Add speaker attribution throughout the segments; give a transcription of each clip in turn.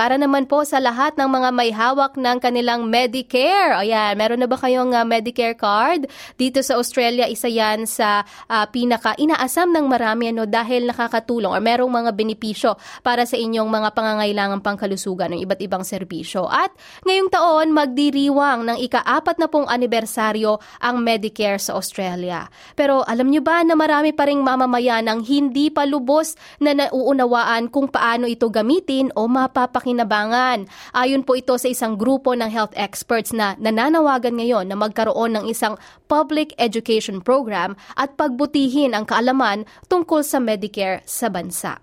Speaker 1: Para naman po sa lahat ng mga may hawak ng kanilang Medicare. O yan, meron na ba kayong uh, Medicare card? Dito sa Australia, isa yan sa uh, pinaka inaasam ng marami ano, dahil nakakatulong or merong mga benepisyo para sa inyong mga pangangailangan pangkalusugan ng iba't ibang serbisyo. At ngayong taon, magdiriwang ng ika-apat na pong anibersaryo ang Medicare sa Australia. Pero alam nyo ba na marami pa ring mamamayan ang hindi pa lubos na nauunawaan kung paano ito gamitin o mapapakinabangan kapakinabangan. Ayon po ito sa isang grupo ng health experts na nananawagan ngayon na magkaroon ng isang public education program at pagbutihin ang kaalaman tungkol sa Medicare sa bansa.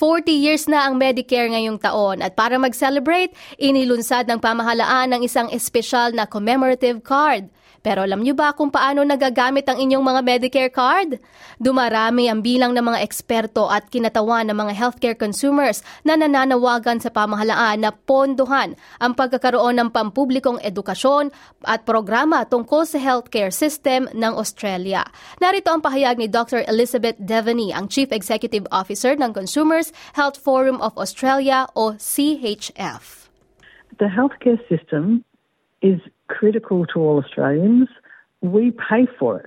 Speaker 1: 40 years na ang Medicare ngayong taon at para mag-celebrate, inilunsad ng pamahalaan ng isang espesyal na commemorative card – pero alam niyo ba kung paano nagagamit ang inyong mga Medicare card? Dumarami ang bilang ng mga eksperto at kinatawan ng mga healthcare consumers na nananawagan sa pamahalaan na pondohan ang pagkakaroon ng pampublikong edukasyon at programa tungkol sa healthcare system ng Australia. Narito ang pahayag ni Dr. Elizabeth Devaney, ang Chief Executive Officer ng Consumers Health Forum of Australia o CHF.
Speaker 2: The healthcare system is critical to all Australians. We pay for it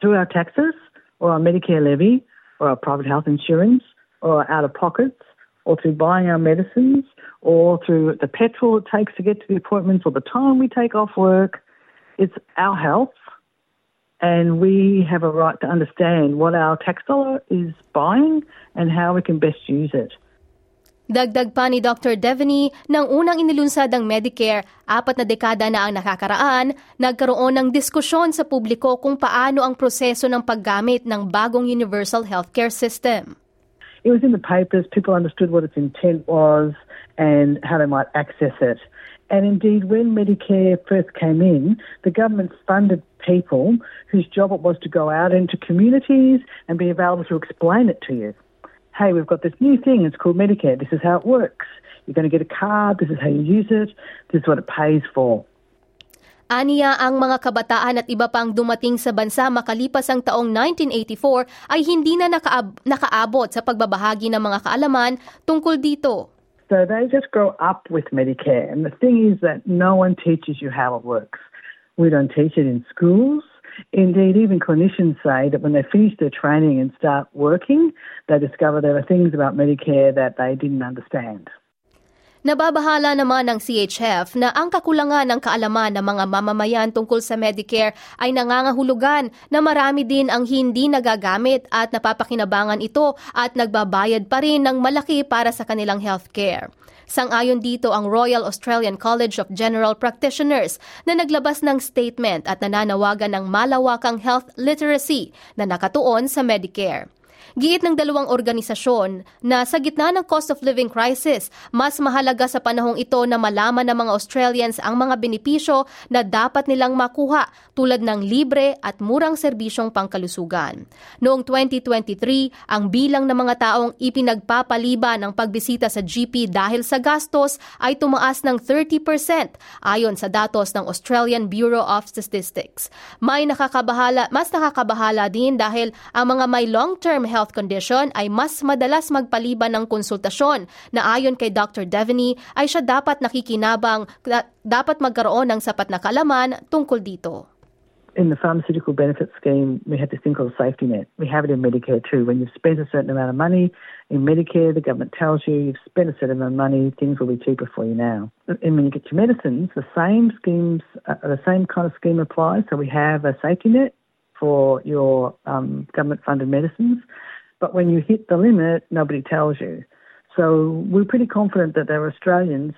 Speaker 2: through our taxes or our Medicare levy or our private health insurance or our out of pockets or through buying our medicines or through the petrol it takes to get to the appointments or the time we take off work. It's our health and we have a right to understand what our tax dollar is buying and how we can best use it.
Speaker 1: Dagdag pa ni Dr. Devaney, nang unang inilunsad ang Medicare, apat na dekada na ang nakakaraan, nagkaroon ng diskusyon sa publiko kung paano ang proseso ng paggamit ng bagong universal healthcare system.
Speaker 2: It was in the papers, people understood what its intent was and how they might access it. And indeed, when Medicare first came in, the government funded people whose job it was to go out into communities and be available to explain it to you. Hey, we've got this new thing, it's called Medicare, this is how it works. You're going to get a card, this is how you use it, this is what it pays for.
Speaker 1: Aniya ang mga kabataan at iba pang dumating sa bansa makalipas ang taong 1984 ay hindi na nakaab- nakaabot sa pagbabahagi ng mga kaalaman tungkol dito.
Speaker 2: So they just grow up with Medicare. And the thing is that no one teaches you how it works. We don't teach it in schools. Indeed, even clinicians say that when they finish their training and start working, they discover there are things about Medicare that they didn't understand.
Speaker 1: Nababahala naman ng CHF na ang kakulangan ng kaalaman ng mga mamamayan tungkol sa Medicare ay nangangahulugan na marami din ang hindi nagagamit at napapakinabangan ito at nagbabayad pa rin ng malaki para sa kanilang healthcare. Sang-ayon dito ang Royal Australian College of General Practitioners na naglabas ng statement at nananawagan ng malawakang health literacy na nakatuon sa Medicare. Giit ng dalawang organisasyon na sa gitna ng cost of living crisis, mas mahalaga sa panahong ito na malaman ng mga Australians ang mga benepisyo na dapat nilang makuha tulad ng libre at murang serbisyong pangkalusugan. Noong 2023, ang bilang ng mga taong ipinagpapaliban ng pagbisita sa GP dahil sa gastos ay tumaas ng 30% ayon sa datos ng Australian Bureau of Statistics. May nakakabahala, mas nakakabahala din dahil ang mga may long-term health health condition ay mas madalas magpaliban ng konsultasyon na ayon kay Dr. Devaney ay siya dapat nakikinabang, dapat magkaroon ng sapat na kalaman tungkol dito.
Speaker 2: in the pharmaceutical benefit scheme, we have this thing called safety net. We have it in Medicare too. When you've spent a certain amount of money in Medicare, the government tells you you've spent a certain amount of money, things will be cheaper for you now. And when you get your medicines, the same schemes, uh, the same kind of scheme applies. So we have a safety net for your um, government funded medicines. But when you hit the limit, nobody tells you. So we're pretty confident that there are Australians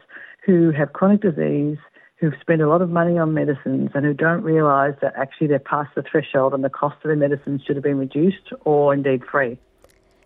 Speaker 2: who have chronic disease, who've spent a lot of money on medicines, and who don't realise that actually they're past the threshold and the cost of their medicines should have been reduced or indeed free.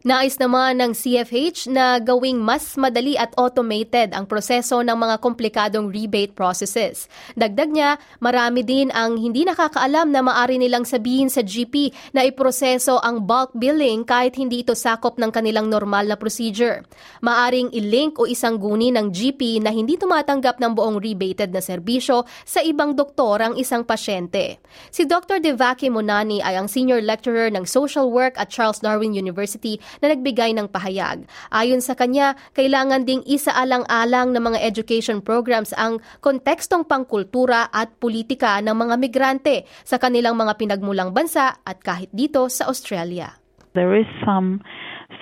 Speaker 1: Nais naman ng CFH na gawing mas madali at automated ang proseso ng mga komplikadong rebate processes. Dagdag niya, marami din ang hindi nakakaalam na maari nilang sabihin sa GP na iproseso ang bulk billing kahit hindi ito sakop ng kanilang normal na procedure. Maaring i-link o isang guni ng GP na hindi tumatanggap ng buong rebated na serbisyo sa ibang doktor ang isang pasyente. Si Dr. Devaki Monani ay ang senior lecturer ng social work at Charles Darwin University na nagbigay ng pahayag. Ayon sa kanya, kailangan ding isaalang-alang ng mga education programs ang kontekstong pangkultura at politika ng mga migrante sa kanilang mga pinagmulang bansa at kahit dito sa Australia.
Speaker 3: There is some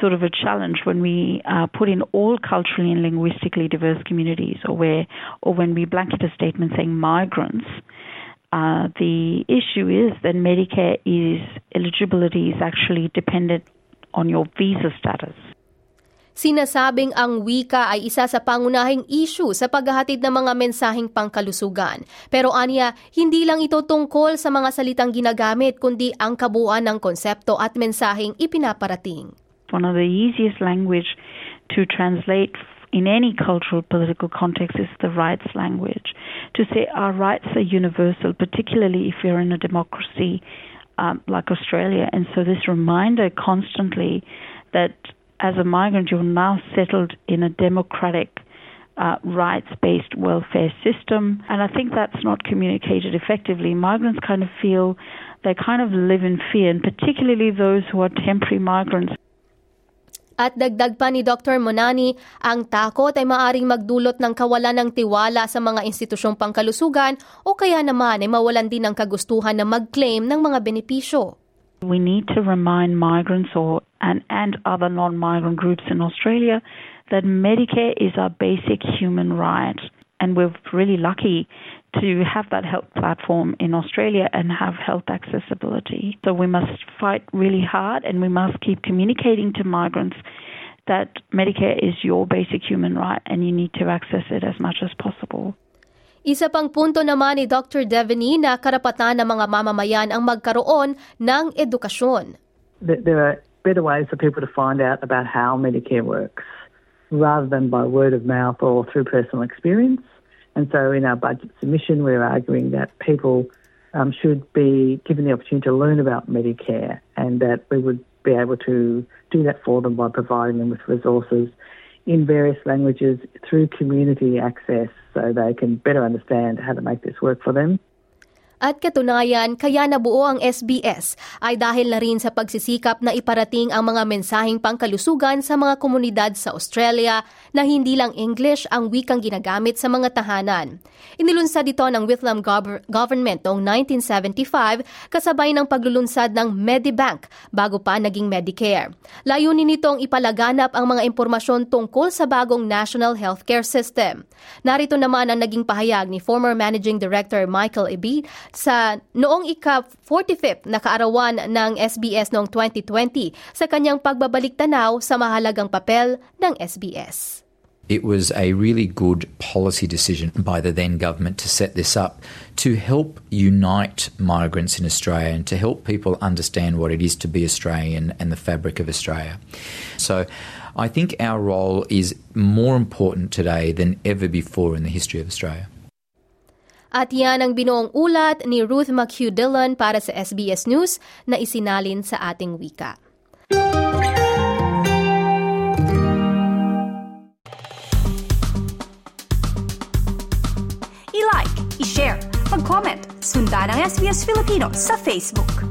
Speaker 3: sort of a challenge when we uh, put in all culturally and linguistically diverse communities, or where, or when we blanket a statement saying migrants. Uh, the issue is that Medicare is eligibility is actually dependent on your visa status.
Speaker 1: Sinasabing ang wika ay isa sa pangunahing issue sa paghahatid ng mga mensaheng pangkalusugan. Pero anya, hindi lang ito tungkol sa mga salitang ginagamit kundi ang kabuuan ng konsepto at mensaheng ipinaparating.
Speaker 3: One of the easiest language to translate in any cultural political context is the rights language. To say our rights are universal, particularly if you're in a democracy um, like Australia. And so this reminder constantly that as a migrant, you're now settled in a democratic, uh, rights based welfare system. And I think that's not communicated effectively. Migrants kind of feel they kind of live in fear, and particularly those who are temporary migrants.
Speaker 1: At dagdag pa ni Dr. Monani, ang takot ay maaring magdulot ng kawalan ng tiwala sa mga institusyong pangkalusugan o kaya naman ay mawalan din ng kagustuhan na mag-claim ng mga benepisyo.
Speaker 3: We need to remind migrants or and, and other non-migrant groups in Australia that Medicare is our basic human right. And we're really lucky to have that health platform in Australia and have health accessibility. So we must fight really hard and we must keep communicating to migrants that Medicare is your basic human right and you need to access it as much as possible.
Speaker 1: Isa pang punto naman ni Dr. Devaney na karapatan ng mga mamamayan ang magkaroon ng edukasyon.
Speaker 2: There are better ways for people to find out about how Medicare works rather than by word of mouth or through personal experience. And so in our budget submission, we're arguing that people um, should be given the opportunity to learn about Medicare and that we would be able to do that for them by providing them with resources in various languages through community access so they can better understand how to make this work for them.
Speaker 1: At katunayan, kaya nabuo ang SBS ay dahil na rin sa pagsisikap na iparating ang mga mensaheng pangkalusugan sa mga komunidad sa Australia na hindi lang English ang wikang ginagamit sa mga tahanan. Inilunsad ito ng Whitlam gov- government noong 1975 kasabay ng paglulunsad ng Medibank bago pa naging Medicare. Layunin nitong ipalaganap ang mga impormasyon tungkol sa bagong National Healthcare System. Narito naman ang naging pahayag ni former Managing Director Michael Eby sa noong ika-45th na kaarawan ng SBS noong 2020 sa kanyang pagbabalik tanaw sa mahalagang papel ng SBS.
Speaker 4: It was a really good policy decision by the then government to set this up to help unite migrants in Australia and to help people understand what it is to be Australian and the fabric of Australia. So I think our role is more important today than ever before in the history of Australia.
Speaker 1: At yan ang binuong ulat ni Ruth McHugh Dillon para sa SBS News na isinalin sa ating wika.
Speaker 5: I-like, i-share, mag-comment, sundan ang SBS Filipino sa Facebook.